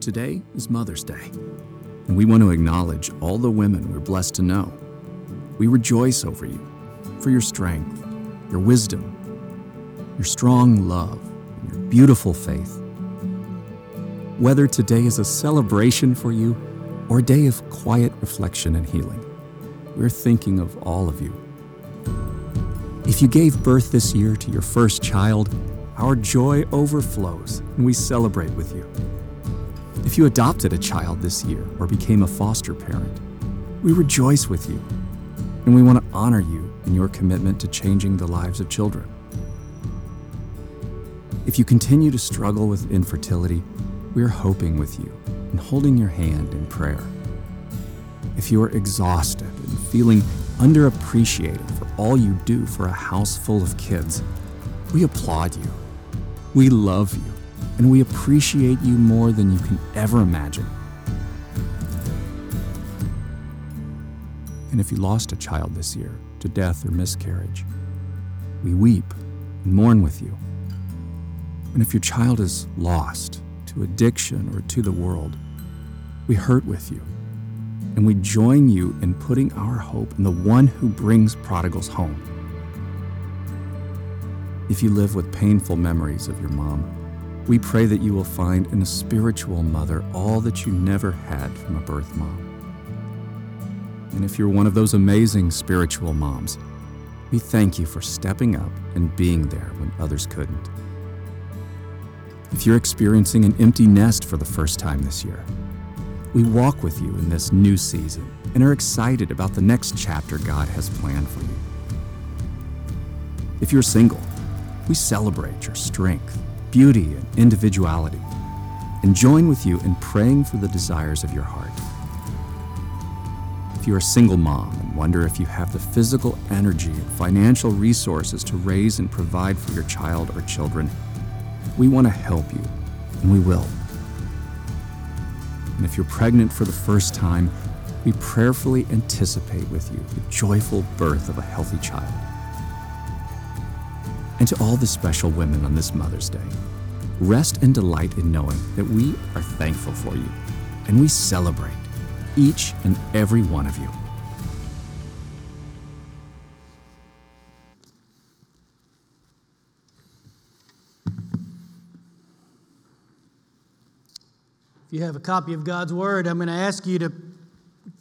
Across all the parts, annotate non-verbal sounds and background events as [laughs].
Today is Mother's Day, and we want to acknowledge all the women we're blessed to know. We rejoice over you for your strength, your wisdom, your strong love, and your beautiful faith. Whether today is a celebration for you or a day of quiet reflection and healing, we're thinking of all of you. If you gave birth this year to your first child, our joy overflows and we celebrate with you. If you adopted a child this year or became a foster parent, we rejoice with you and we want to honor you in your commitment to changing the lives of children. If you continue to struggle with infertility, we are hoping with you and holding your hand in prayer. If you are exhausted and feeling underappreciated for all you do for a house full of kids, we applaud you. We love you, and we appreciate you more than you can ever imagine. And if you lost a child this year to death or miscarriage, we weep and mourn with you. And if your child is lost to addiction or to the world, we hurt with you. And we join you in putting our hope in the one who brings prodigals home. If you live with painful memories of your mom, we pray that you will find in a spiritual mother all that you never had from a birth mom. And if you're one of those amazing spiritual moms, we thank you for stepping up and being there when others couldn't. If you're experiencing an empty nest for the first time this year, we walk with you in this new season and are excited about the next chapter God has planned for you. If you're single, we celebrate your strength, beauty, and individuality, and join with you in praying for the desires of your heart. If you're a single mom and wonder if you have the physical energy and financial resources to raise and provide for your child or children, we want to help you, and we will. And if you're pregnant for the first time, we prayerfully anticipate with you the joyful birth of a healthy child. And to all the special women on this Mother's Day, rest and delight in knowing that we are thankful for you and we celebrate each and every one of you. If you have a copy of God's Word, I'm going to ask you to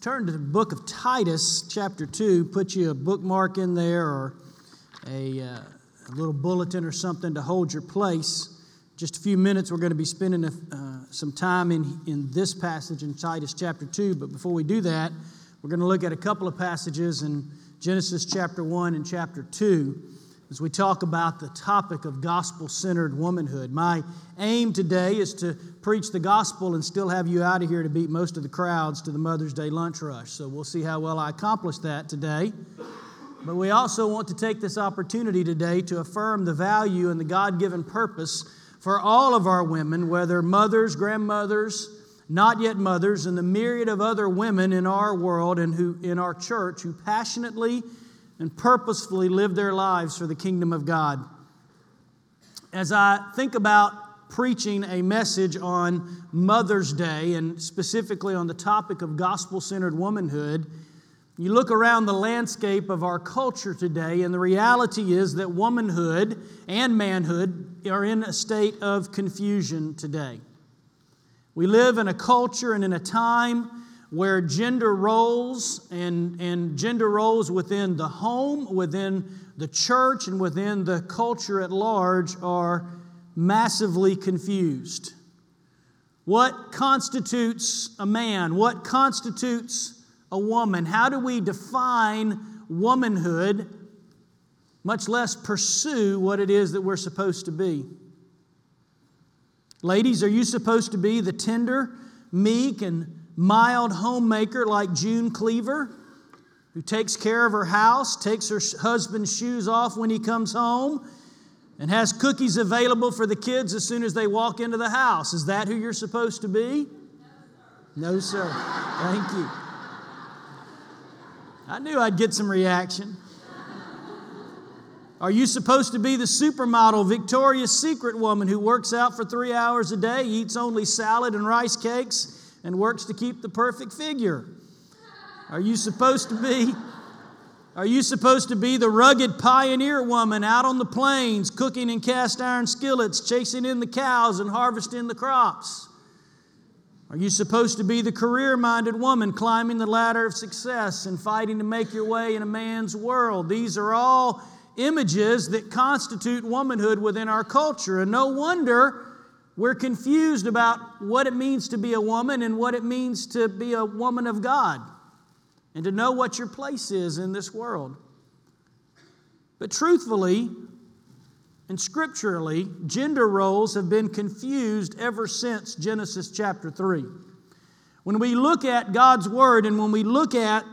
turn to the book of Titus, chapter 2. Put you a bookmark in there or a, uh, a little bulletin or something to hold your place. Just a few minutes, we're going to be spending uh, some time in, in this passage in Titus chapter 2. But before we do that, we're going to look at a couple of passages in Genesis chapter 1 and chapter 2 as we talk about the topic of gospel centered womanhood. My aim today is to preach the gospel and still have you out of here to beat most of the crowds to the Mother's Day lunch rush. So we'll see how well I accomplish that today. But we also want to take this opportunity today to affirm the value and the God given purpose for all of our women, whether mothers, grandmothers, not yet mothers, and the myriad of other women in our world and who in our church who passionately and purposefully live their lives for the kingdom of God. As I think about preaching a message on Mother's Day and specifically on the topic of gospel centered womanhood, you look around the landscape of our culture today, and the reality is that womanhood and manhood are in a state of confusion today. We live in a culture and in a time where gender roles and, and gender roles within the home, within the church, and within the culture at large are massively confused. What constitutes a man? What constitutes a woman? How do we define womanhood, much less pursue what it is that we're supposed to be? Ladies, are you supposed to be the tender, meek, and mild homemaker like June Cleaver, who takes care of her house, takes her husband's shoes off when he comes home, and has cookies available for the kids as soon as they walk into the house? Is that who you're supposed to be? No, sir. Thank you. I knew I'd get some reaction. Are you supposed to be the supermodel, Victoria's Secret woman who works out for three hours a day, eats only salad and rice cakes, and works to keep the perfect figure? Are you supposed to be are you supposed to be the rugged pioneer woman out on the plains, cooking in cast iron skillets, chasing in the cows, and harvesting the crops? Are you supposed to be the career minded woman climbing the ladder of success and fighting to make your way in a man's world? These are all images that constitute womanhood within our culture. And no wonder we're confused about what it means to be a woman and what it means to be a woman of God and to know what your place is in this world. But truthfully and scripturally, gender roles have been confused ever since Genesis chapter 3. When we look at God's Word and when we look at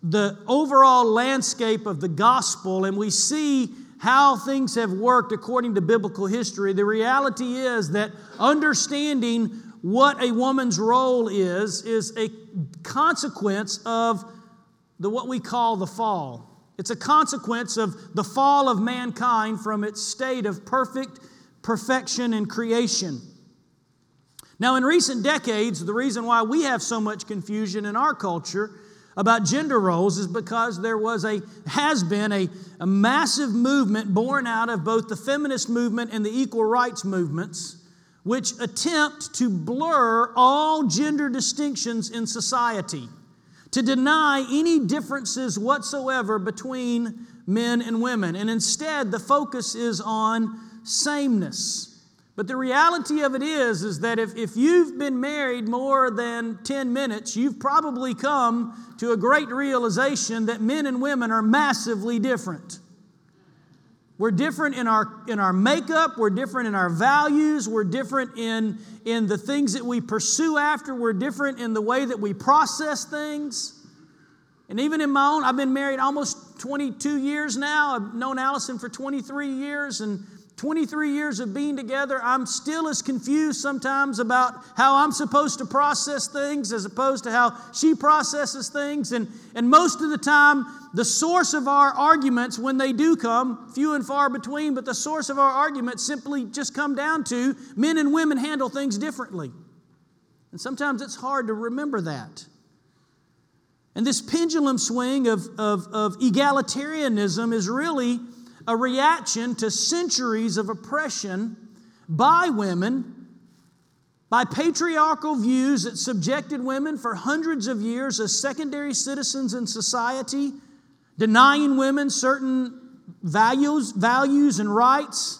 the overall landscape of the gospel and we see how things have worked according to biblical history, the reality is that understanding what a woman's role is is a consequence of the what we call the fall. It's a consequence of the fall of mankind from its state of perfect perfection and creation. Now, in recent decades, the reason why we have so much confusion in our culture about gender roles is because there was a has been a, a massive movement born out of both the feminist movement and the equal rights movements which attempt to blur all gender distinctions in society, to deny any differences whatsoever between men and women. And instead, the focus is on sameness. But the reality of it is, is that if, if you've been married more than 10 minutes, you've probably come to a great realization that men and women are massively different. We're different in our, in our makeup, we're different in our values, we're different in, in the things that we pursue after, we're different in the way that we process things. And even in my own, I've been married almost 22 years now. I've known Allison for 23 years, and 23 years of being together, I'm still as confused sometimes about how I'm supposed to process things as opposed to how she processes things. And, and most of the time, the source of our arguments, when they do come, few and far between, but the source of our arguments simply just come down to men and women handle things differently. And sometimes it's hard to remember that. And this pendulum swing of, of, of egalitarianism is really a reaction to centuries of oppression by women, by patriarchal views that subjected women for hundreds of years as secondary citizens in society, denying women certain values, values and rights,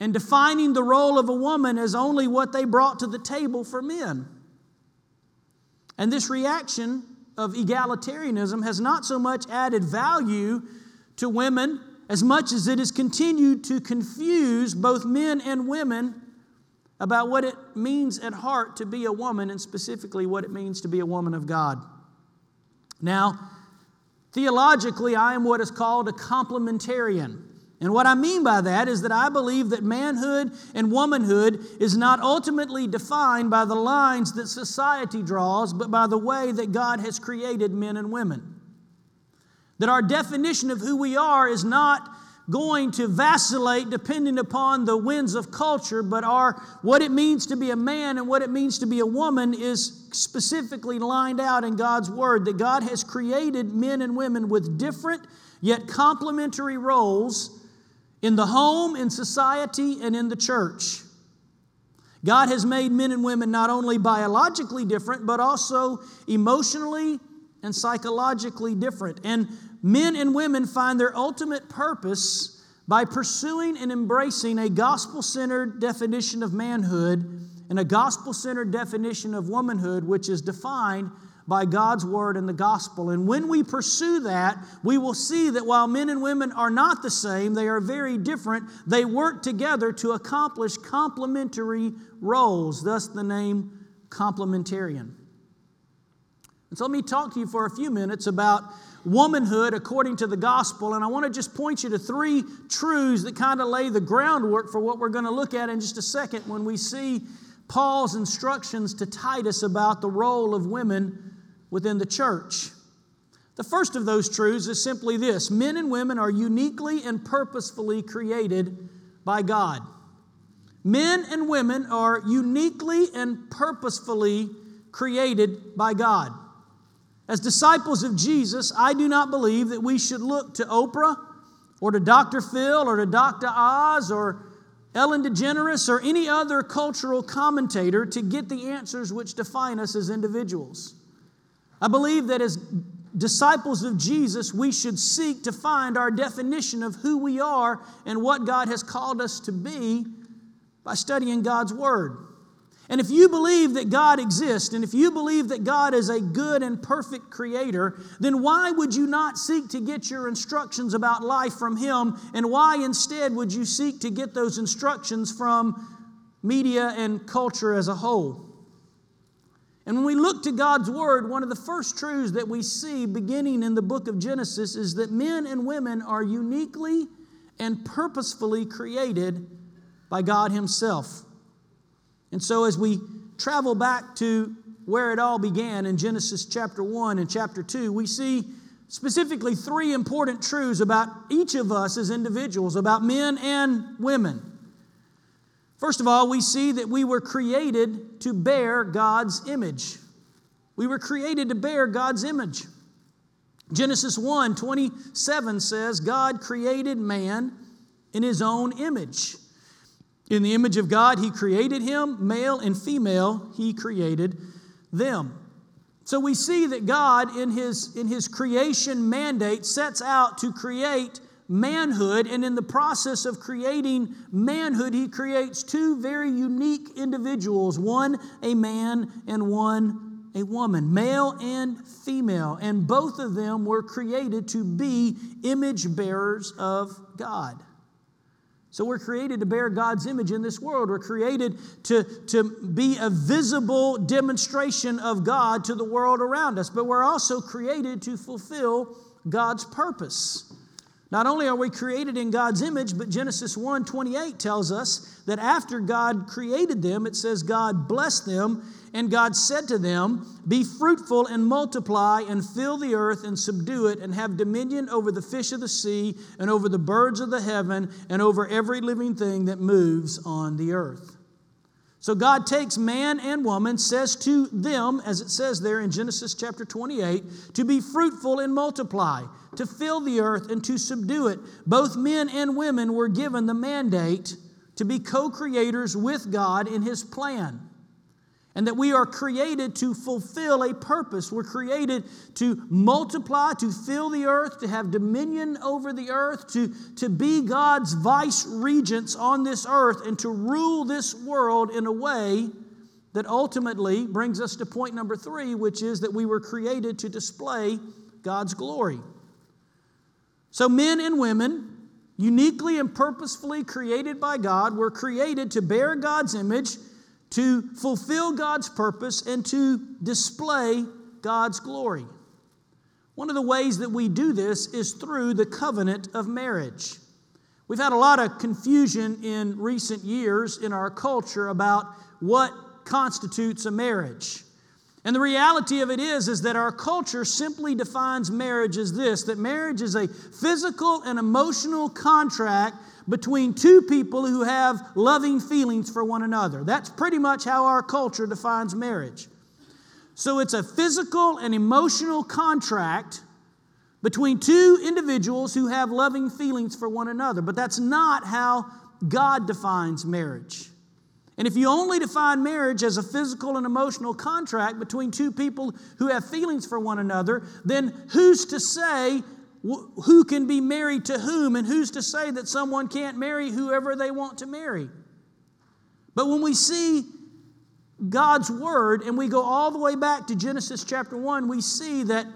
and defining the role of a woman as only what they brought to the table for men. And this reaction of egalitarianism has not so much added value to women as much as it has continued to confuse both men and women about what it means at heart to be a woman and specifically what it means to be a woman of God. Now, theologically, I am what is called a complementarian. And what I mean by that is that I believe that manhood and womanhood is not ultimately defined by the lines that society draws, but by the way that God has created men and women. That our definition of who we are is not going to vacillate depending upon the winds of culture, but our what it means to be a man and what it means to be a woman is specifically lined out in God's word that God has created men and women with different yet complementary roles in the home, in society, and in the church. God has made men and women not only biologically different, but also emotionally and psychologically different. And men and women find their ultimate purpose by pursuing and embracing a gospel centered definition of manhood and a gospel centered definition of womanhood, which is defined by God's word and the gospel. And when we pursue that, we will see that while men and women are not the same, they are very different. They work together to accomplish complementary roles, thus the name complementarian. And so let me talk to you for a few minutes about womanhood according to the gospel. And I want to just point you to three truths that kind of lay the groundwork for what we're going to look at in just a second when we see Paul's instructions to Titus about the role of women within the church. The first of those truths is simply this men and women are uniquely and purposefully created by God. Men and women are uniquely and purposefully created by God. As disciples of Jesus, I do not believe that we should look to Oprah or to Dr. Phil or to Dr. Oz or Ellen DeGeneres or any other cultural commentator to get the answers which define us as individuals. I believe that as disciples of Jesus, we should seek to find our definition of who we are and what God has called us to be by studying God's Word. And if you believe that God exists, and if you believe that God is a good and perfect creator, then why would you not seek to get your instructions about life from Him? And why instead would you seek to get those instructions from media and culture as a whole? And when we look to God's Word, one of the first truths that we see beginning in the book of Genesis is that men and women are uniquely and purposefully created by God Himself. And so, as we travel back to where it all began in Genesis chapter 1 and chapter 2, we see specifically three important truths about each of us as individuals, about men and women. First of all, we see that we were created to bear God's image. We were created to bear God's image. Genesis 1 27 says, God created man in his own image. In the image of God, He created him, male and female, He created them. So we see that God, in his, in his creation mandate, sets out to create manhood, and in the process of creating manhood, He creates two very unique individuals one a man and one a woman, male and female. And both of them were created to be image bearers of God. So we're created to bear God's image in this world. We're created to, to be a visible demonstration of God to the world around us, but we're also created to fulfill God's purpose. Not only are we created in God's image, but Genesis 1 28 tells us that after God created them, it says God blessed them and God said to them, Be fruitful and multiply and fill the earth and subdue it and have dominion over the fish of the sea and over the birds of the heaven and over every living thing that moves on the earth. So God takes man and woman, says to them, as it says there in Genesis chapter 28, to be fruitful and multiply, to fill the earth and to subdue it. Both men and women were given the mandate to be co creators with God in His plan and that we are created to fulfill a purpose. We're created to multiply, to fill the earth, to have dominion over the earth, to, to be God's vice regents on this earth, and to rule this world in a way that ultimately brings us to point number three, which is that we were created to display God's glory. So, men and women, uniquely and purposefully created by God, were created to bear God's image to fulfill God's purpose and to display God's glory. One of the ways that we do this is through the covenant of marriage. We've had a lot of confusion in recent years in our culture about what constitutes a marriage. And the reality of it is is that our culture simply defines marriage as this that marriage is a physical and emotional contract between two people who have loving feelings for one another. That's pretty much how our culture defines marriage. So it's a physical and emotional contract between two individuals who have loving feelings for one another. But that's not how God defines marriage. And if you only define marriage as a physical and emotional contract between two people who have feelings for one another, then who's to say who can be married to whom, and who's to say that someone can't marry whoever they want to marry? But when we see God's word and we go all the way back to Genesis chapter 1, we see that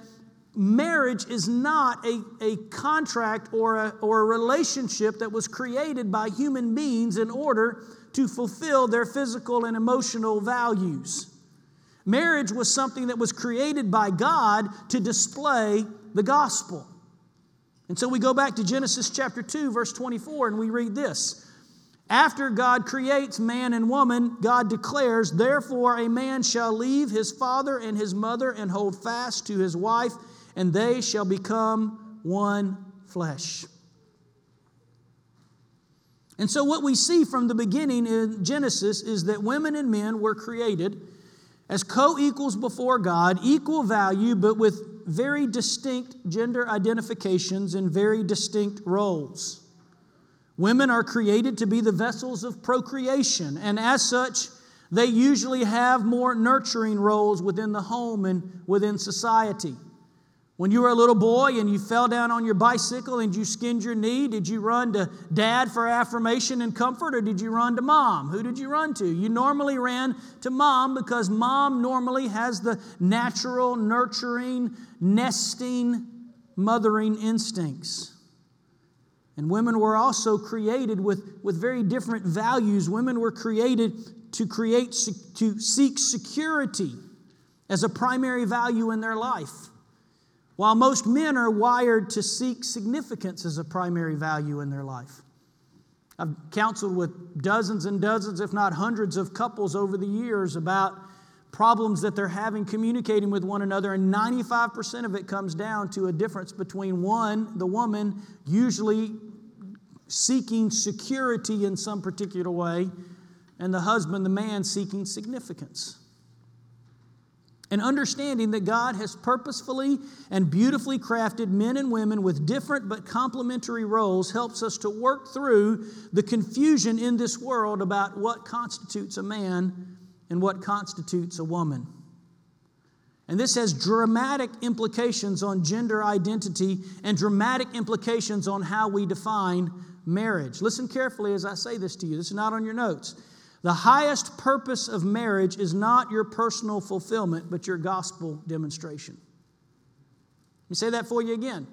marriage is not a, a contract or a, or a relationship that was created by human beings in order to fulfill their physical and emotional values. Marriage was something that was created by God to display the gospel. And so we go back to Genesis chapter 2, verse 24, and we read this. After God creates man and woman, God declares, Therefore a man shall leave his father and his mother and hold fast to his wife, and they shall become one flesh. And so, what we see from the beginning in Genesis is that women and men were created as co equals before God, equal value, but with very distinct gender identifications and very distinct roles. Women are created to be the vessels of procreation, and as such, they usually have more nurturing roles within the home and within society. When you were a little boy and you fell down on your bicycle and you skinned your knee, did you run to dad for affirmation and comfort or did you run to mom? Who did you run to? You normally ran to mom because mom normally has the natural, nurturing, nesting, mothering instincts. And women were also created with, with very different values. Women were created to create to seek security as a primary value in their life. While most men are wired to seek significance as a primary value in their life. I've counseled with dozens and dozens, if not hundreds, of couples over the years about problems that they're having communicating with one another, and 95% of it comes down to a difference between one, the woman, usually seeking security in some particular way, and the husband, the man, seeking significance and understanding that God has purposefully and beautifully crafted men and women with different but complementary roles helps us to work through the confusion in this world about what constitutes a man and what constitutes a woman. And this has dramatic implications on gender identity and dramatic implications on how we define marriage. Listen carefully as I say this to you. This is not on your notes. The highest purpose of marriage is not your personal fulfillment, but your gospel demonstration. Let me say that for you again.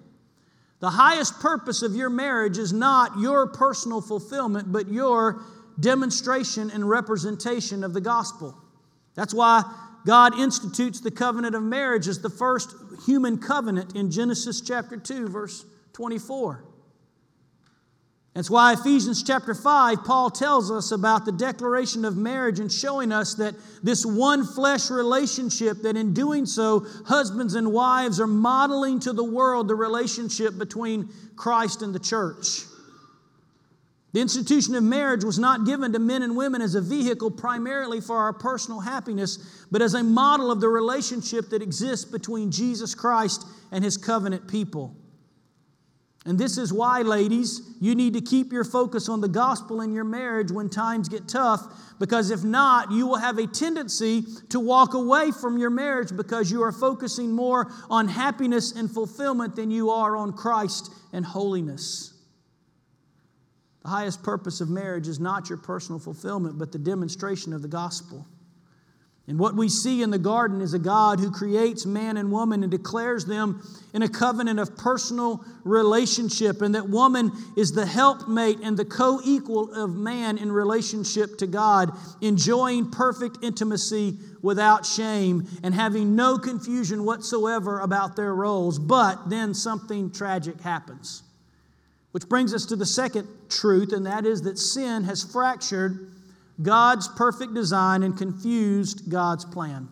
The highest purpose of your marriage is not your personal fulfillment, but your demonstration and representation of the gospel. That's why God institutes the covenant of marriage as the first human covenant in Genesis chapter 2, verse 24. That's why Ephesians chapter 5, Paul tells us about the declaration of marriage and showing us that this one flesh relationship, that in doing so, husbands and wives are modeling to the world the relationship between Christ and the church. The institution of marriage was not given to men and women as a vehicle primarily for our personal happiness, but as a model of the relationship that exists between Jesus Christ and his covenant people. And this is why, ladies, you need to keep your focus on the gospel in your marriage when times get tough, because if not, you will have a tendency to walk away from your marriage because you are focusing more on happiness and fulfillment than you are on Christ and holiness. The highest purpose of marriage is not your personal fulfillment, but the demonstration of the gospel. And what we see in the garden is a God who creates man and woman and declares them in a covenant of personal relationship, and that woman is the helpmate and the co equal of man in relationship to God, enjoying perfect intimacy without shame and having no confusion whatsoever about their roles. But then something tragic happens. Which brings us to the second truth, and that is that sin has fractured God's perfect design and confused God's plan.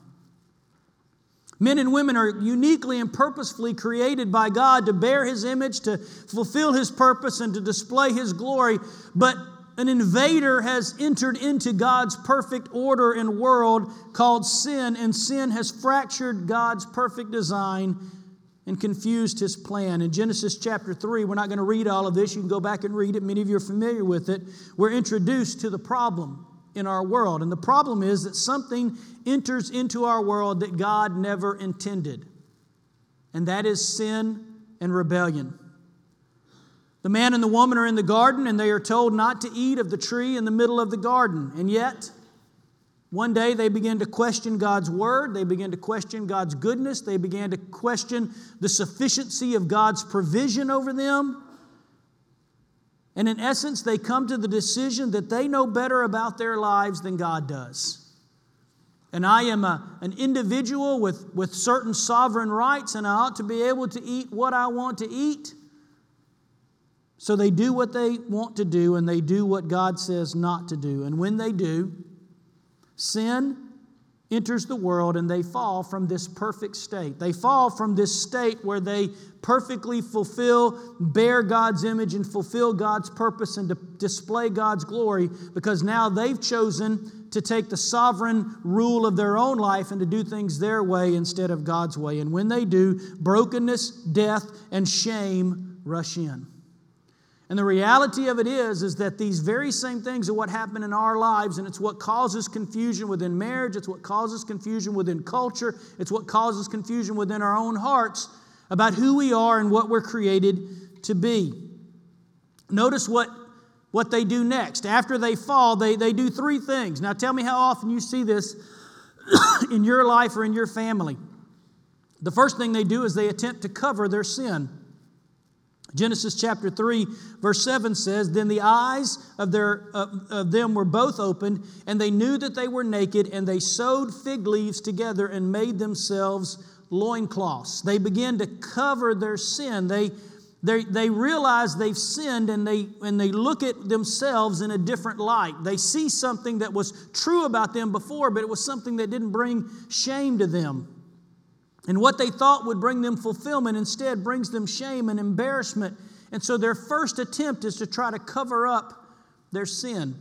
Men and women are uniquely and purposefully created by God to bear His image, to fulfill His purpose, and to display His glory. But an invader has entered into God's perfect order and world called sin, and sin has fractured God's perfect design and confused his plan. In Genesis chapter 3, we're not going to read all of this. You can go back and read it. Many of you are familiar with it. We're introduced to the problem in our world. And the problem is that something enters into our world that God never intended, and that is sin and rebellion. The man and the woman are in the garden, and they are told not to eat of the tree in the middle of the garden. And yet, one day they begin to question God's word. They begin to question God's goodness. They began to question the sufficiency of God's provision over them. And in essence, they come to the decision that they know better about their lives than God does. And I am a, an individual with, with certain sovereign rights, and I ought to be able to eat what I want to eat. So they do what they want to do, and they do what God says not to do. And when they do, sin enters the world and they fall from this perfect state. They fall from this state where they perfectly fulfill, bear God's image, and fulfill God's purpose and display God's glory because now they've chosen to take the sovereign rule of their own life and to do things their way instead of God's way. And when they do, brokenness, death, and shame rush in. And the reality of it is, is that these very same things are what happen in our lives, and it's what causes confusion within marriage, it's what causes confusion within culture, it's what causes confusion within our own hearts about who we are and what we're created to be. Notice what, what they do next. After they fall, they, they do three things. Now tell me how often you see this [coughs] in your life or in your family. The first thing they do is they attempt to cover their sin. Genesis chapter 3, verse 7 says, Then the eyes of, their, uh, of them were both opened, and they knew that they were naked, and they sewed fig leaves together and made themselves loincloths. They begin to cover their sin. They, they, they realize they've sinned and they, and they look at themselves in a different light. They see something that was true about them before, but it was something that didn't bring shame to them. And what they thought would bring them fulfillment instead brings them shame and embarrassment. And so their first attempt is to try to cover up their sin.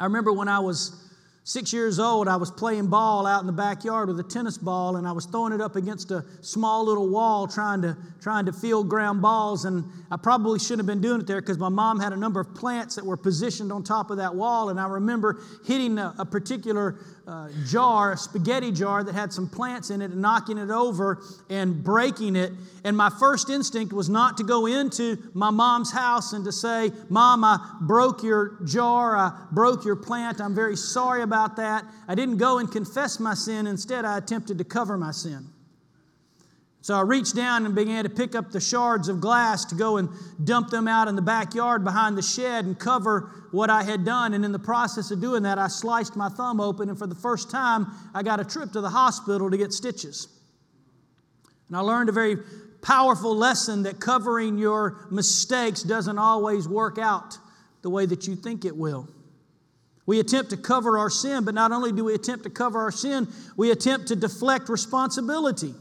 I remember when I was Six years old, I was playing ball out in the backyard with a tennis ball, and I was throwing it up against a small little wall trying to, trying to field ground balls. And I probably shouldn't have been doing it there because my mom had a number of plants that were positioned on top of that wall. And I remember hitting a, a particular uh, jar, a spaghetti jar that had some plants in it, and knocking it over and breaking it. And my first instinct was not to go into my mom's house and to say, Mom, I broke your jar, I broke your plant, I'm very sorry about that. I didn't go and confess my sin. Instead, I attempted to cover my sin. So I reached down and began to pick up the shards of glass to go and dump them out in the backyard behind the shed and cover what I had done. And in the process of doing that, I sliced my thumb open, and for the first time, I got a trip to the hospital to get stitches. And I learned a very powerful lesson that covering your mistakes doesn't always work out the way that you think it will. We attempt to cover our sin, but not only do we attempt to cover our sin, we attempt to deflect responsibility.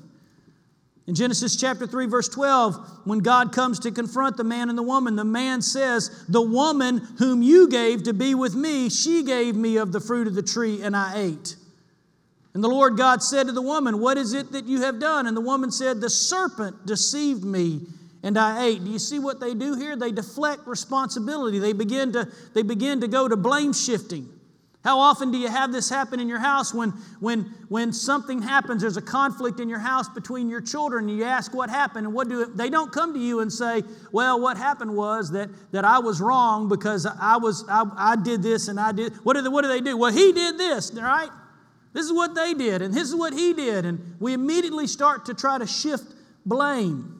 In Genesis chapter 3, verse 12, when God comes to confront the man and the woman, the man says, The woman whom you gave to be with me, she gave me of the fruit of the tree, and I ate. And the Lord God said to the woman, What is it that you have done? And the woman said, The serpent deceived me, and I ate. Do you see what they do here? They deflect responsibility. They begin to, they begin to go to blame shifting. How often do you have this happen in your house when, when, when something happens, there's a conflict in your house between your children, and you ask what happened, and what do they don't come to you and say, Well, what happened was that, that I was wrong because I was I, I did this and I did what do they, what do they do? Well, he did this, right? This is what they did, and this is what he did, and we immediately start to try to shift blame.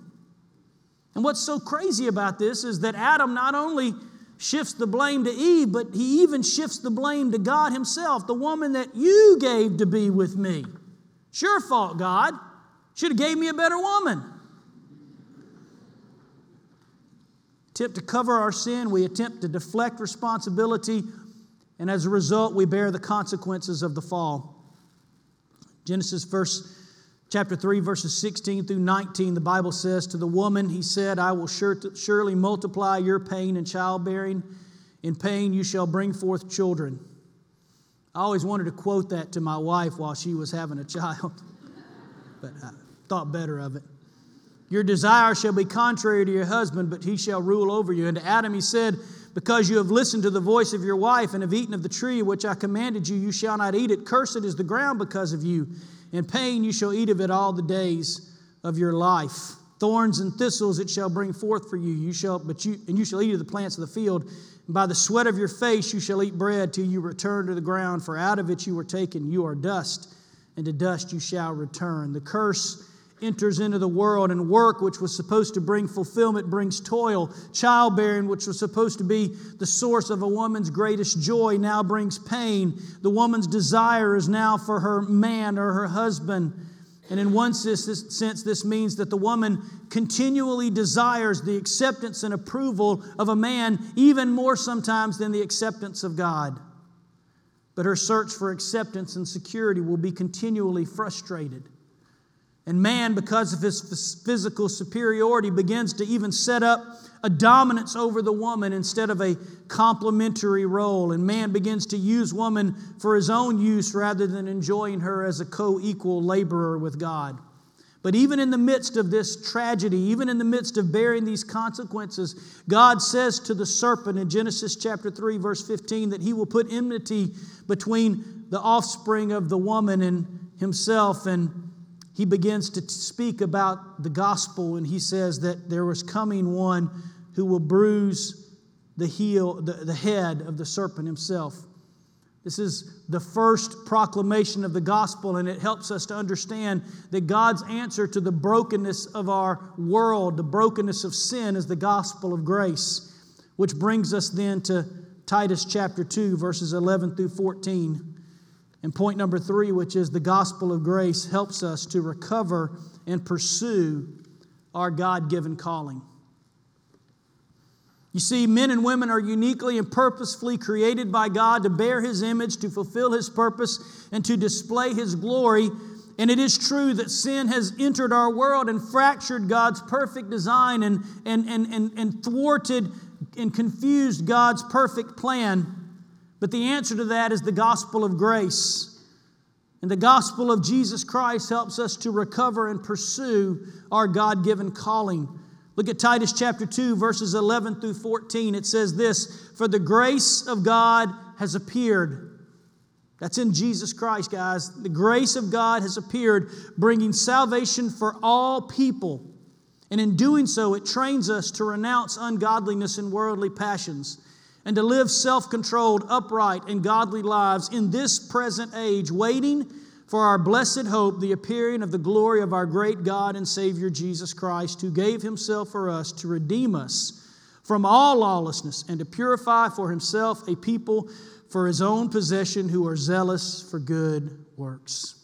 And what's so crazy about this is that Adam not only shifts the blame to Eve, but he even shifts the blame to God himself, the woman that you gave to be with me. It's your fault, God. Should have gave me a better woman. Attempt to cover our sin, we attempt to deflect responsibility, and as a result, we bear the consequences of the fall. Genesis verse chapter 3, verses 16 through 19, the Bible says, To the woman, he said, I will sure surely multiply your pain in childbearing. In pain you shall bring forth children. I always wanted to quote that to my wife while she was having a child, [laughs] but I thought better of it. Your desire shall be contrary to your husband, but he shall rule over you. And to Adam he said, Because you have listened to the voice of your wife and have eaten of the tree which I commanded you, you shall not eat it. Cursed is the ground because of you. In pain you shall eat of it all the days of your life. Thorns and thistles it shall bring forth for you. You shall, but you and you shall eat of the plants of the field. And by the sweat of your face you shall eat bread till you return to the ground, for out of it you were taken. You are dust, and to dust you shall return. The curse enters into the world, and work, which was supposed to bring fulfillment, brings toil. Childbearing, which was supposed to be the source of a woman's greatest joy, now brings pain. The woman's desire is now for her man or her husband. And in one sense, this means that the woman continually desires the acceptance and approval of a man, even more sometimes than the acceptance of God. but her search for acceptance and security will be continually frustrated. And man, because of his physical superiority, begins to even set up a dominance over the woman instead of a complementary role. And man begins to use woman for his own use rather than enjoying her as a co equal laborer with God. But even in the midst of this tragedy, even in the midst of bearing these consequences, God says to the serpent in Genesis chapter 3, verse 15, that he will put enmity between the offspring of the woman and himself. And he begins to speak about the gospel, and he says that there was coming one who will bruise the heel, the, the head of the serpent himself. This is the first proclamation of the gospel, and it helps us to understand that God's answer to the brokenness of our world, the brokenness of sin, is the gospel of grace, which brings us then to Titus chapter 2, verses 11 through 14. And point number three, which is the gospel of grace, helps us to recover and pursue our God given calling. You see, men and women are uniquely and purposefully created by God to bear His image, to fulfill His purpose, and to display His glory. And it is true that sin has entered our world and fractured God's perfect design and, and, and, and, and thwarted and confused God's perfect plan. But the answer to that is the gospel of grace. And the gospel of Jesus Christ helps us to recover and pursue our God given calling. Look at Titus chapter 2, verses 11 through 14. It says this For the grace of God has appeared. That's in Jesus Christ, guys. The grace of God has appeared, bringing salvation for all people. And in doing so, it trains us to renounce ungodliness and worldly passions and to live self controlled, upright, and godly lives in this present age, waiting for our blessed hope, the appearing of the glory of our great God and Savior Jesus Christ, who gave himself for us to redeem us from all lawlessness and to purify for himself a people for his own possession who are zealous for good works.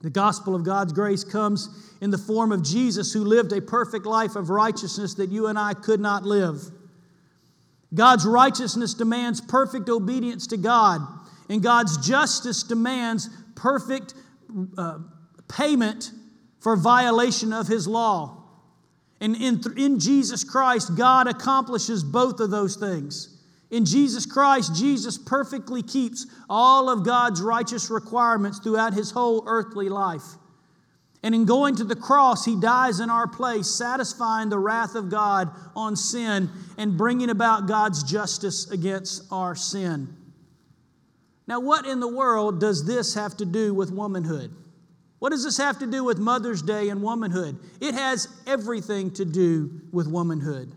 The gospel of God's grace comes in the form of Jesus, who lived a perfect life of righteousness that you and I could not live. God's righteousness demands perfect obedience to God, and God's justice demands perfect uh, payment for violation of his law. And in, in Jesus Christ, God accomplishes both of those things. In Jesus Christ, Jesus perfectly keeps all of God's righteous requirements throughout his whole earthly life. And in going to the cross, he dies in our place, satisfying the wrath of God on sin and bringing about God's justice against our sin. Now, what in the world does this have to do with womanhood? What does this have to do with Mother's Day and womanhood? It has everything to do with womanhood.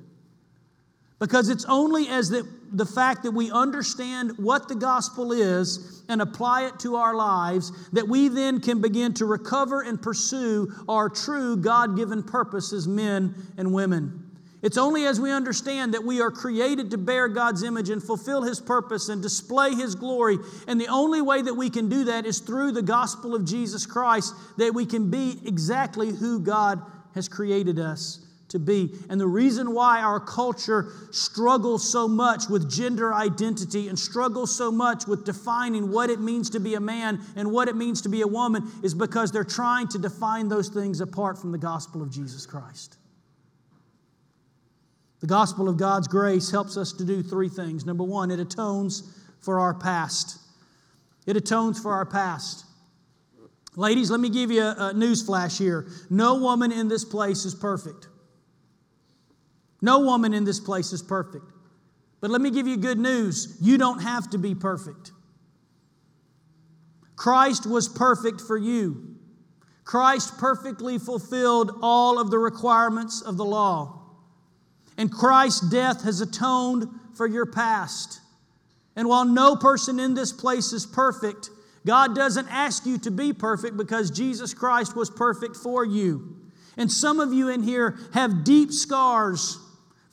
Because it's only as the, the fact that we understand what the gospel is and apply it to our lives that we then can begin to recover and pursue our true God given purpose as men and women. It's only as we understand that we are created to bear God's image and fulfill His purpose and display His glory. And the only way that we can do that is through the gospel of Jesus Christ, that we can be exactly who God has created us to be. And the reason why our culture struggles so much with gender identity and struggles so much with defining what it means to be a man and what it means to be a woman is because they're trying to define those things apart from the gospel of Jesus Christ. The gospel of God's grace helps us to do three things. Number one, it atones for our past. It atones for our past. Ladies, let me give you a, news flash here. No woman in this place is perfect. No woman in this place is perfect. But let me give you good news you don't have to be perfect. Christ was perfect for you. Christ perfectly fulfilled all of the requirements of the law. And Christ's death has atoned for your past. And while no person in this place is perfect, God doesn't ask you to be perfect because Jesus Christ was perfect for you. And some of you in here have deep scars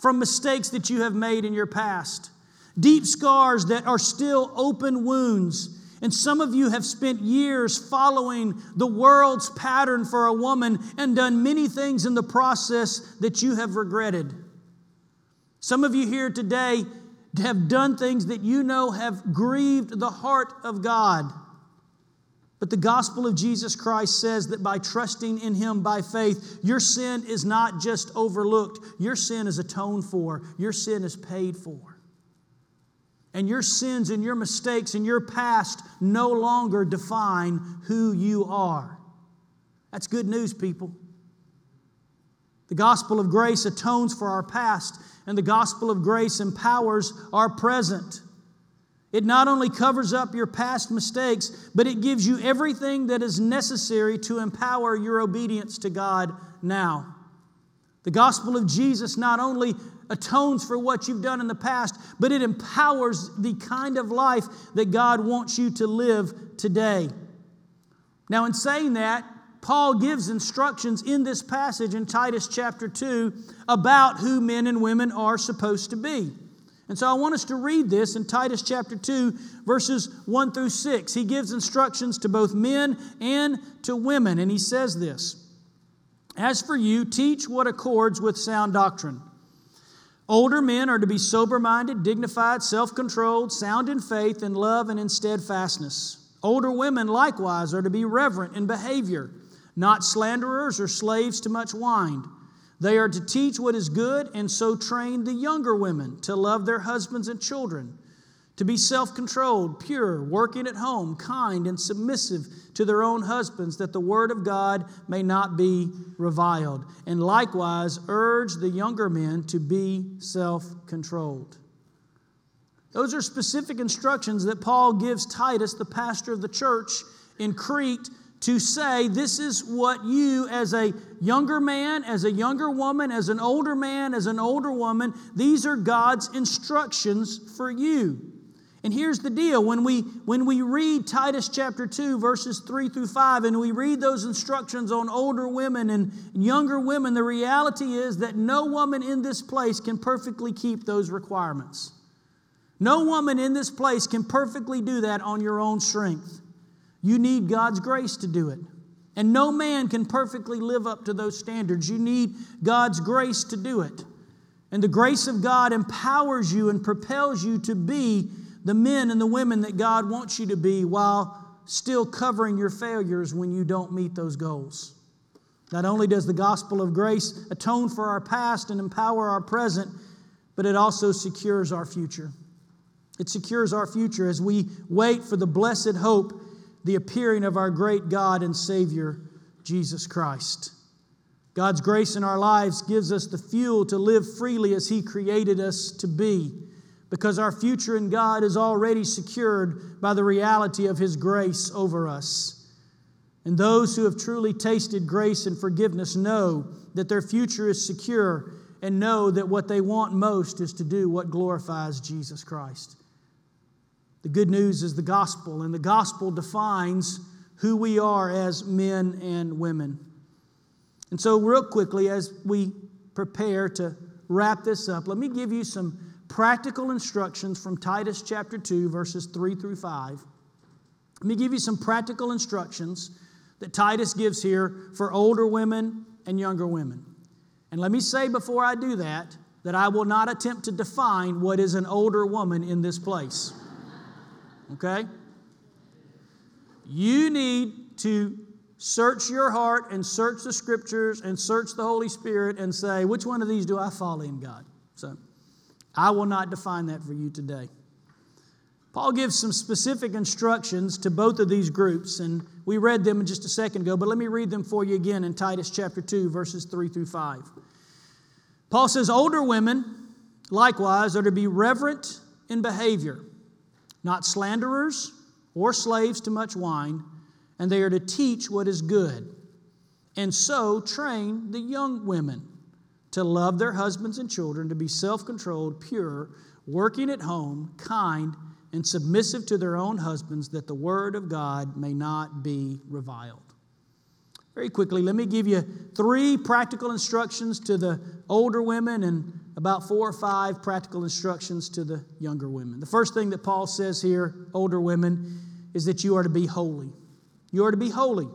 from mistakes that you have made in your past, deep scars that are still open wounds. And some of you have spent years following the world's pattern for a woman and done many things in the process that you have regretted. Some of you here today have done things that you know have grieved the heart of God. But the gospel of Jesus Christ says that by trusting in Him by faith, your sin is not just overlooked, your sin is atoned for, your sin is paid for. And your sins and your mistakes and your past no longer define who you are. That's good news, people. The gospel of grace atones for our past, and the gospel of grace empowers our present. It not only covers up your past mistakes, but it gives you everything that is necessary to empower your obedience to God now. The gospel of Jesus not only atones for what you've done in the past, but it empowers the kind of life that God wants you to live today. Now, in saying that, Paul gives instructions in this passage in Titus chapter 2 about who men and women are supposed to be. And so I want us to read this in Titus chapter 2, verses 1 through 6. He gives instructions to both men and to women, and he says this As for you, teach what accords with sound doctrine. Older men are to be sober minded, dignified, self controlled, sound in faith, in love, and in steadfastness. Older women likewise are to be reverent in behavior not slanderers or slaves to much wine. They are to teach what is good and so train the younger women to love their husbands and children, to be self controlled, pure, working at home, kind, and submissive to their own husbands, that the word of God may not be reviled. And likewise, urge the younger men to be self controlled. Those are specific instructions that Paul gives Titus, the pastor of the church in Crete, to say this is what you, as a younger man, as a younger woman, as an older man, as an older woman, these are God's instructions for you. And here's the deal when we, when we read Titus chapter 2, verses 3 through 5, and we read those instructions on older women and younger women, the reality is that no woman in this place can perfectly keep those requirements. No woman in this place can perfectly do that on your own strength. You need God's grace to do it. And no man can perfectly live up to those standards. You need God's grace to do it. And the grace of God empowers you and propels you to be the men and the women that God wants you to be while still covering your failures when you don't meet those goals. Not only does the gospel of grace atone for our past and empower our present, but it also secures our future. It secures our future as we wait for the blessed hope the appearing of our great God and Savior, Jesus Christ. God's grace in our lives gives us the fuel to live freely as He created us to be, because our future in God is already secured by the reality of His grace over us. And those who have truly tasted grace and forgiveness know that their future is secure and know that what they want most is to do what glorifies Jesus Christ. The good news is the gospel, and the gospel defines who we are as men and women. And so, real quickly, as we prepare to wrap this up, let me give you some practical instructions from Titus chapter 2, verses 3 through 5. Let me give you some practical instructions that Titus gives here for older women and younger women. And let me say before I do that, that I will not attempt to define what is an older woman in this place okay? You need to search your heart and search the scriptures and search the Holy Spirit and say, which one of these do I follow in God? So I will not define that for you today. Paul gives some specific instructions to both of these groups, and we read them just a second ago, but let me read them for you again in Titus chapter 2, verses 3 through 5. Paul says, Older women, likewise, are to be reverent in behavior not slanderers or slaves to much wine, and they are to teach what is good. And so train the young women to love their husbands and children, to be self controlled, pure, working at home, kind, and submissive to their own husbands, that the word of God may not be reviled. Very quickly, let me give you three practical instructions to the older women and about four or five practical instructions to the younger women. The first thing that Paul says here, older women, is that you are to be holy. You are to be holy.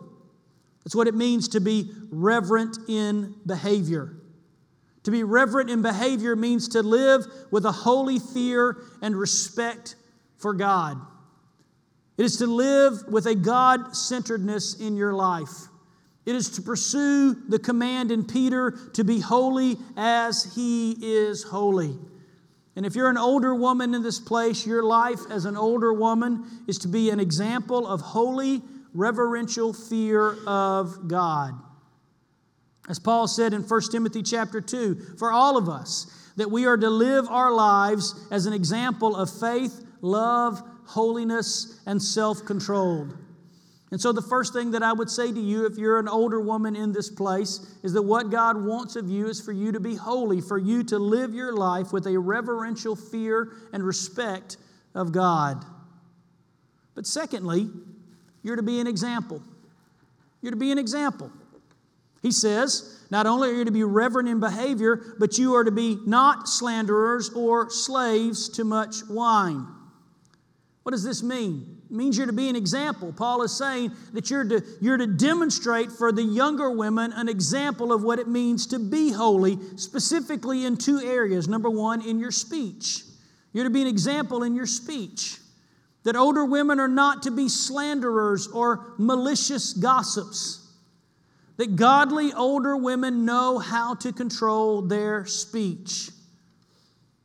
That's what it means to be reverent in behavior, To be reverent in behavior means to live with a holy fear and respect for God. It is to live with a God centeredness in your life. It is to pursue the command in Peter to be holy as he is holy. And if you're an older woman in this place, your life as an older woman is to be an example of holy, reverential fear of God. As Paul said in 1 Timothy chapter 2, for all of us, that we are to live our lives as an example of faith, love, holiness, and self controlled. And so, the first thing that I would say to you, if you're an older woman in this place, is that what God wants of you is for you to be holy, for you to live your life with a reverential fear and respect of God. But secondly, you're to be an example. You're to be an example. He says, not only are you to be reverent in behavior, but you are to be not slanderers or slaves to much wine. What does this mean? Means you're to be an example. Paul is saying that you're to, you're to demonstrate for the younger women an example of what it means to be holy, specifically in two areas. Number one, in your speech. You're to be an example in your speech. That older women are not to be slanderers or malicious gossips that godly older women know how to control their speech.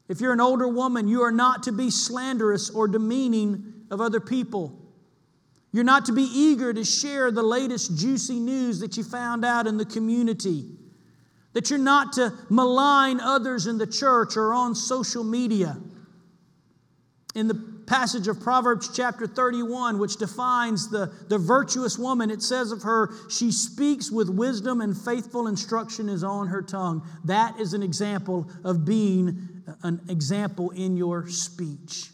If you're an older woman, you are not to be slanderous or demeaning of other people. You're not to be eager to share the latest juicy news that you found out in the community. That you're not to malign others in the church or on social media. In the passage of Proverbs chapter 31, which defines the, the virtuous woman, it says of her, she speaks with wisdom and faithful instruction is on her tongue. That is an example of being an example in your speech.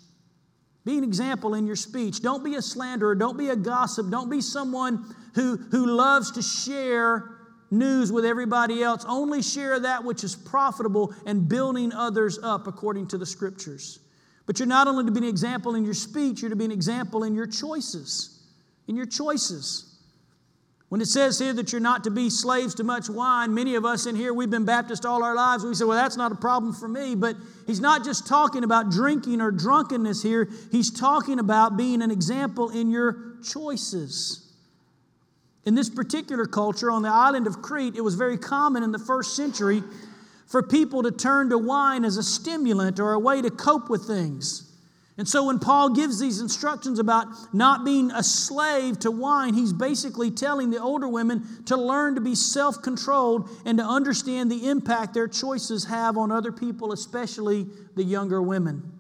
Be an example in your speech. Don't be a slanderer. Don't be a gossip. Don't be someone who, who loves to share news with everybody else. Only share that which is profitable and building others up according to the scriptures. But you're not only to be an example in your speech, you're to be an example in your choices. In your choices. When it says here that you're not to be slaves to much wine, many of us in here, we've been Baptist all our lives. We say, well, that's not a problem for me. But he's not just talking about drinking or drunkenness here, he's talking about being an example in your choices. In this particular culture on the island of Crete, it was very common in the first century for people to turn to wine as a stimulant or a way to cope with things. And so when Paul gives these instructions about not being a slave to wine, he's basically telling the older women to learn to be self controlled and to understand the impact their choices have on other people, especially the younger women.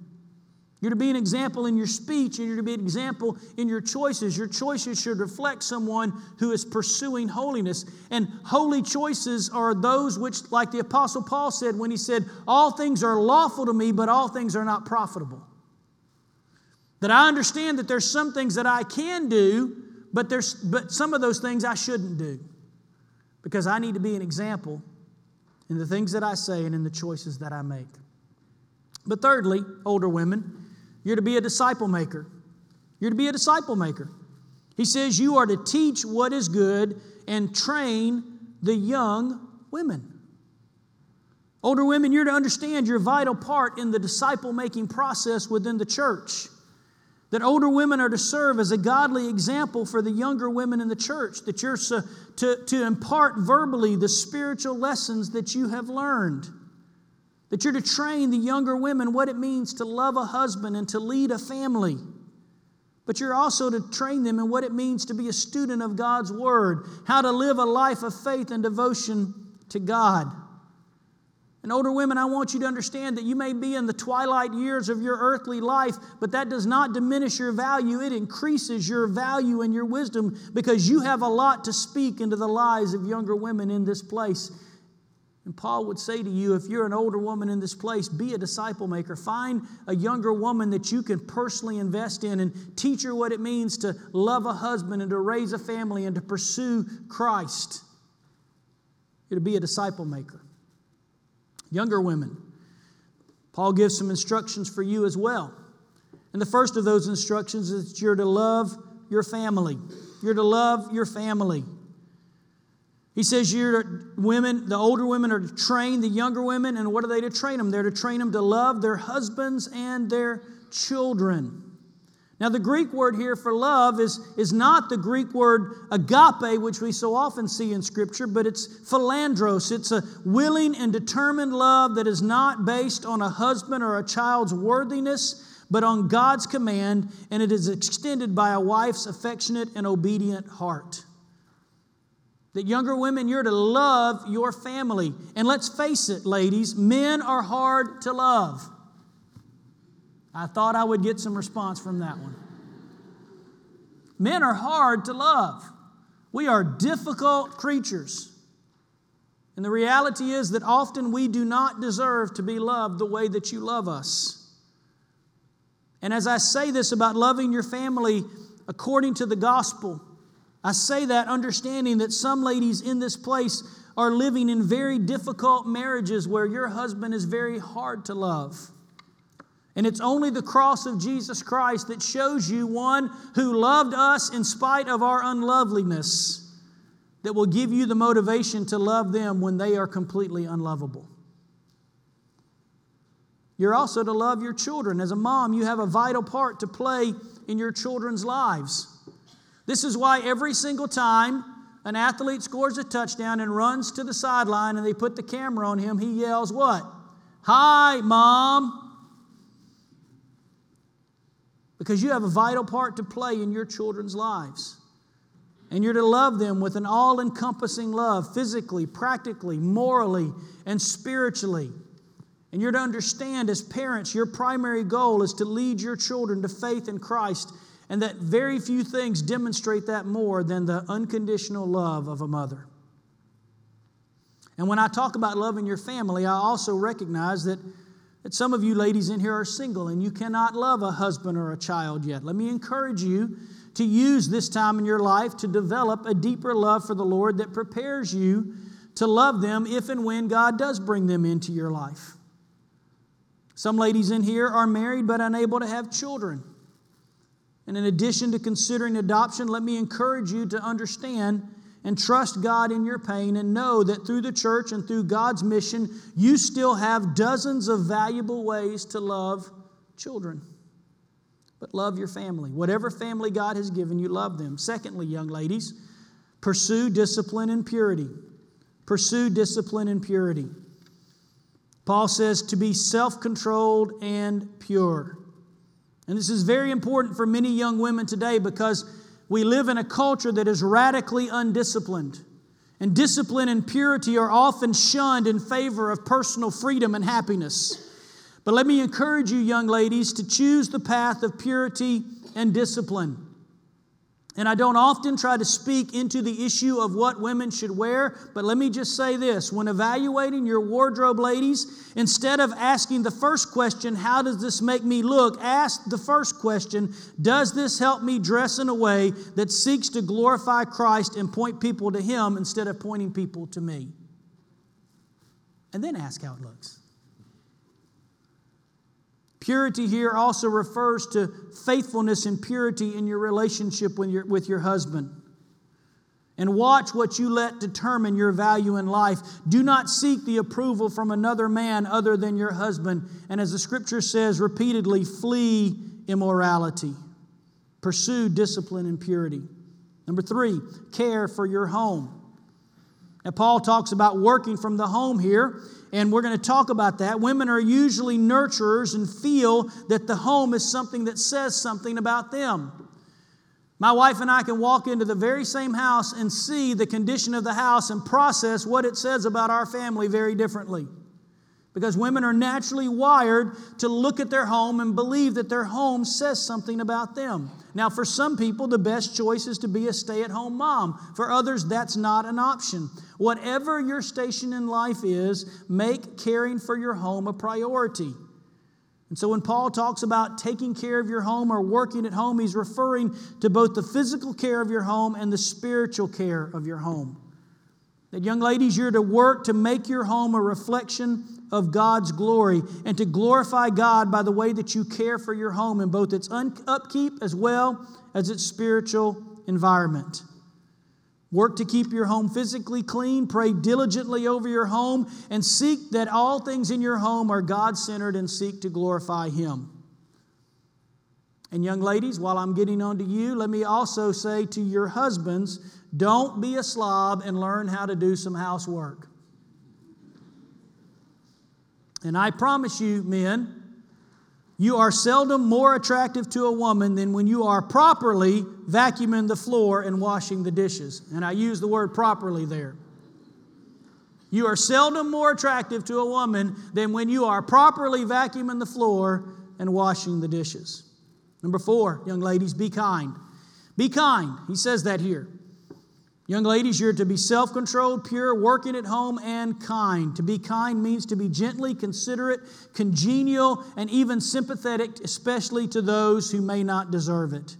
You're to be an example in your speech, and you're to be an example in your choices. Your choices should reflect someone who is pursuing holiness. And holy choices are those which, like the Apostle Paul said when he said, All things are lawful to me, but all things are not profitable. That I understand that there's some things that I can do, but, there's, but some of those things I shouldn't do. Because I need to be an example in the things that I say and in the choices that I make. But thirdly, older women, you're to be a disciple maker. You're to be a disciple maker. He says you are to teach what is good and train the young women. Older women, you're to understand your vital part in the disciple making process within the church. That older women are to serve as a godly example for the younger women in the church. That you're to, to, to impart verbally the spiritual lessons that you have learned. That you're to train the younger women what it means to love a husband and to lead a family. But you're also to train them in what it means to be a student of God's Word, how to live a life of faith and devotion to God. And older women, I want you to understand that you may be in the twilight years of your earthly life, but that does not diminish your value. It increases your value and your wisdom because you have a lot to speak into the lives of younger women in this place. And Paul would say to you, if you're an older woman in this place, be a disciple maker. Find a younger woman that you can personally invest in and teach her what it means to love a husband and to raise a family and to pursue Christ. To be a disciple maker. Younger women, Paul gives some instructions for you as well. And the first of those instructions is that you're to love your family. You're to love your family. He says you're women, the older women are to train the younger women, and what are they to train them? They're to train them to love their husbands and their children. Now, the Greek word here for love is, is not the Greek word agape, which we so often see in Scripture, but it's philandros. It's a willing and determined love that is not based on a husband or a child's worthiness, but on God's command, and it is extended by a wife's affectionate and obedient heart. That younger women, you're to love your family. And let's face it, ladies, men are hard to love. I thought I would get some response from that one. Men are hard to love. We are difficult creatures. And the reality is that often we do not deserve to be loved the way that you love us. And as I say this about loving your family according to the gospel, I say that understanding that some ladies in this place are living in very difficult marriages where your husband is very hard to love. And it's only the cross of Jesus Christ that shows you one who loved us in spite of our unloveliness that will give you the motivation to love them when they are completely unlovable. You're also to love your children. As a mom, you have a vital part to play in your children's lives. This is why every single time an athlete scores a touchdown and runs to the sideline and they put the camera on him, he yells, What? Hi, mom because you have a vital part to play in your children's lives. And you're to love them with an all encompassing love, physically, practically, morally, and spiritually. And you're to understand as parents, your primary goal is to lead your children to faith in Christ, and that very few things demonstrate that more than the unconditional love of a mother. And when I talk about loving your family, I also recognize that that some of you ladies in here are single and you cannot love a husband or a child yet. Let me encourage you to use this time in your life to develop a deeper love for the Lord that prepares you to love them if and when God does bring them into your life. Some ladies in here are married but unable to have children. And in addition to considering adoption, let me encourage you to understand and trust God in your pain and know that through the church and through God's mission, you still have dozens of valuable ways to love children. But love your family. Whatever family God has given you, love them. Secondly, young ladies, pursue discipline and purity. Pursue discipline and purity. Paul says to be self controlled and pure. And this is very important for many young women today because we live in a culture that is radically undisciplined. And discipline and purity are often shunned in favor of personal freedom and happiness. But let me encourage you, young ladies, to choose the path of purity and discipline. And I don't often try to speak into the issue of what women should wear, but let me just say this. When evaluating your wardrobe, ladies, instead of asking the first question, How does this make me look? ask the first question, Does this help me dress in a way that seeks to glorify Christ and point people to Him instead of pointing people to me? And then ask how it looks. Purity here also refers to faithfulness and purity in your relationship with your, with your husband. And watch what you let determine your value in life. Do not seek the approval from another man other than your husband. And as the scripture says repeatedly, flee immorality. Pursue discipline and purity. Number three, care for your home. Now, Paul talks about working from the home here and we're going to talk about that. Women are usually nurturers and feel that the home is something that says something about them. My wife and I can walk into the very same house and see the condition of the house and process what it says about our family very differently. Because women are naturally wired to look at their home and believe that their home says something about them. Now, for some people, the best choice is to be a stay at home mom. For others, that's not an option. Whatever your station in life is, make caring for your home a priority. And so, when Paul talks about taking care of your home or working at home, he's referring to both the physical care of your home and the spiritual care of your home. That, young ladies, you're to work to make your home a reflection of God's glory and to glorify God by the way that you care for your home in both its upkeep as well as its spiritual environment. Work to keep your home physically clean. Pray diligently over your home and seek that all things in your home are God centered and seek to glorify Him. And, young ladies, while I'm getting on to you, let me also say to your husbands don't be a slob and learn how to do some housework. And I promise you, men, you are seldom more attractive to a woman than when you are properly vacuuming the floor and washing the dishes. And I use the word properly there. You are seldom more attractive to a woman than when you are properly vacuuming the floor and washing the dishes. Number four, young ladies, be kind. Be kind. He says that here. Young ladies, you're to be self controlled, pure, working at home, and kind. To be kind means to be gently considerate, congenial, and even sympathetic, especially to those who may not deserve it.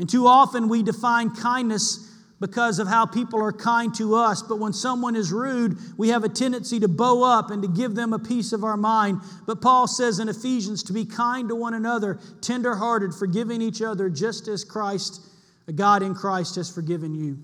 And too often we define kindness because of how people are kind to us, but when someone is rude, we have a tendency to bow up and to give them a piece of our mind. But Paul says in Ephesians to be kind to one another, tenderhearted, forgiving each other, just as Christ, God in Christ, has forgiven you.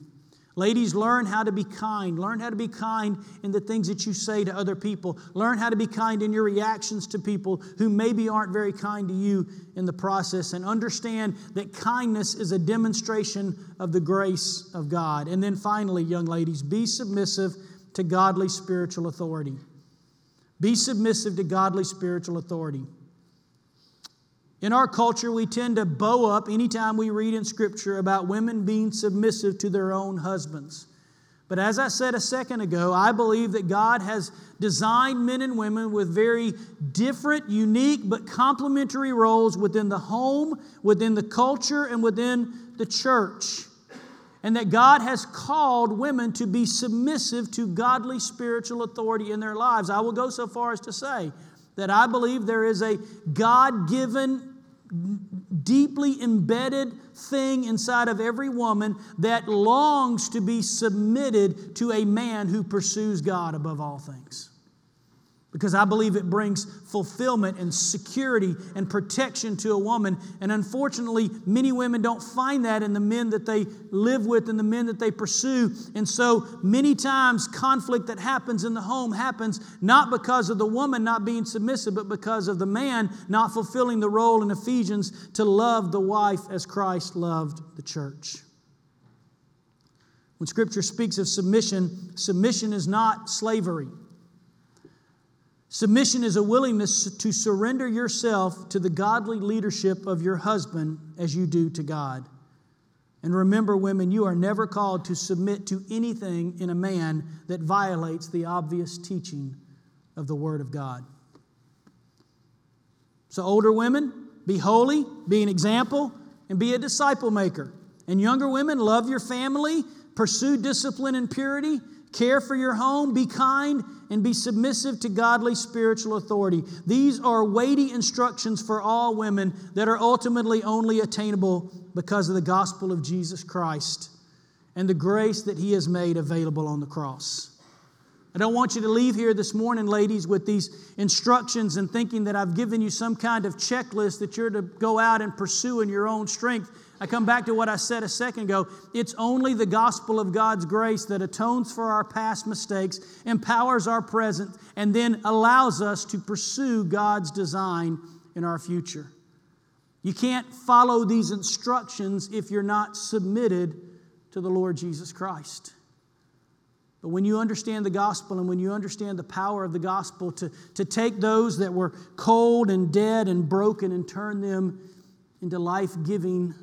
Ladies, learn how to be kind. Learn how to be kind in the things that you say to other people. Learn how to be kind in your reactions to people who maybe aren't very kind to you in the process. And understand that kindness is a demonstration of the grace of God. And then finally, young ladies, be submissive to godly spiritual authority. Be submissive to godly spiritual authority. In our culture, we tend to bow up anytime we read in Scripture about women being submissive to their own husbands. But as I said a second ago, I believe that God has designed men and women with very different, unique, but complementary roles within the home, within the culture, and within the church. And that God has called women to be submissive to godly spiritual authority in their lives. I will go so far as to say that I believe there is a God given deeply embedded thing inside of every woman that longs to be submitted to a man who pursues God above all things because I believe it brings fulfillment and security and protection to a woman. And unfortunately, many women don't find that in the men that they live with and the men that they pursue. And so many times, conflict that happens in the home happens not because of the woman not being submissive, but because of the man not fulfilling the role in Ephesians to love the wife as Christ loved the church. When Scripture speaks of submission, submission is not slavery. Submission is a willingness to surrender yourself to the godly leadership of your husband as you do to God. And remember, women, you are never called to submit to anything in a man that violates the obvious teaching of the Word of God. So, older women, be holy, be an example, and be a disciple maker. And younger women, love your family, pursue discipline and purity, care for your home, be kind, and be submissive to godly spiritual authority. These are weighty instructions for all women that are ultimately only attainable because of the gospel of Jesus Christ and the grace that He has made available on the cross. I don't want you to leave here this morning, ladies, with these instructions and thinking that I've given you some kind of checklist that you're to go out and pursue in your own strength. I come back to what I said a second ago. It's only the gospel of God's grace that atones for our past mistakes, empowers our present, and then allows us to pursue God's design in our future. You can't follow these instructions if you're not submitted to the Lord Jesus Christ. But when you understand the gospel and when you understand the power of the gospel to, to take those that were cold and dead and broken and turn them into life giving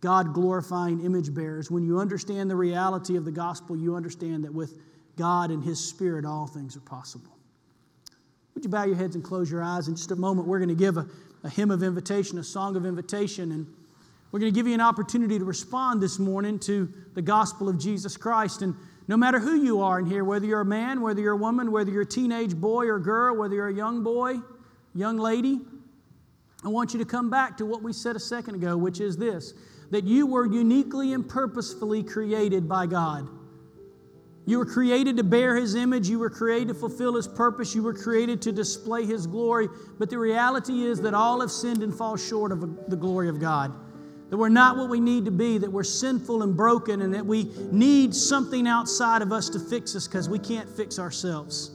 God glorifying image bearers. When you understand the reality of the gospel, you understand that with God and His Spirit, all things are possible. Would you bow your heads and close your eyes? In just a moment, we're going to give a, a hymn of invitation, a song of invitation, and we're going to give you an opportunity to respond this morning to the gospel of Jesus Christ. And no matter who you are in here, whether you're a man, whether you're a woman, whether you're a teenage boy or girl, whether you're a young boy, young lady, I want you to come back to what we said a second ago, which is this that you were uniquely and purposefully created by God. You were created to bear His image. You were created to fulfill His purpose. You were created to display His glory. But the reality is that all have sinned and fall short of the glory of God. That we're not what we need to be, that we're sinful and broken, and that we need something outside of us to fix us because we can't fix ourselves.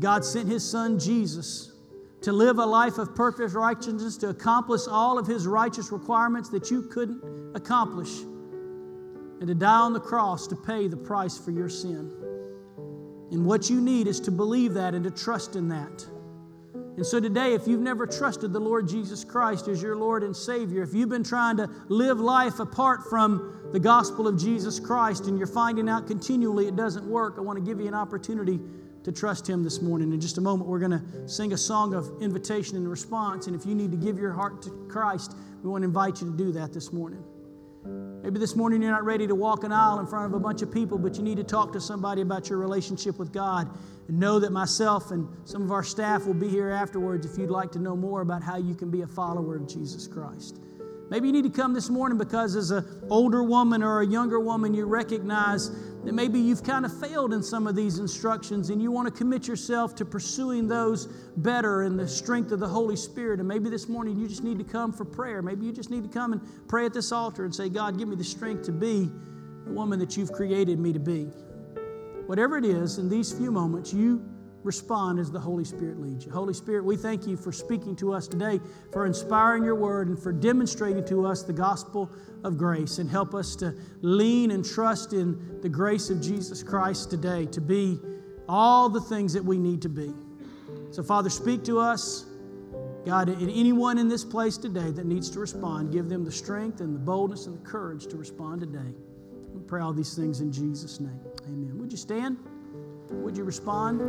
God sent His Son Jesus to live a life of perfect righteousness, to accomplish all of His righteous requirements that you couldn't accomplish, and to die on the cross to pay the price for your sin. And what you need is to believe that and to trust in that. And so today, if you've never trusted the Lord Jesus Christ as your Lord and Savior, if you've been trying to live life apart from the gospel of Jesus Christ and you're finding out continually it doesn't work, I want to give you an opportunity to trust Him this morning. In just a moment, we're going to sing a song of invitation and response. And if you need to give your heart to Christ, we want to invite you to do that this morning. Maybe this morning you're not ready to walk an aisle in front of a bunch of people, but you need to talk to somebody about your relationship with God. And know that myself and some of our staff will be here afterwards if you'd like to know more about how you can be a follower of Jesus Christ. Maybe you need to come this morning because, as an older woman or a younger woman, you recognize that maybe you've kind of failed in some of these instructions and you want to commit yourself to pursuing those better in the strength of the Holy Spirit. And maybe this morning you just need to come for prayer. Maybe you just need to come and pray at this altar and say, God, give me the strength to be the woman that you've created me to be. Whatever it is, in these few moments, you respond as the Holy Spirit leads you. Holy Spirit, we thank you for speaking to us today, for inspiring your word, and for demonstrating to us the gospel of grace. And help us to lean and trust in the grace of Jesus Christ today to be all the things that we need to be. So, Father, speak to us. God, anyone in this place today that needs to respond, give them the strength and the boldness and the courage to respond today. We pray all these things in Jesus' name. Amen. Would you stand? Would you respond?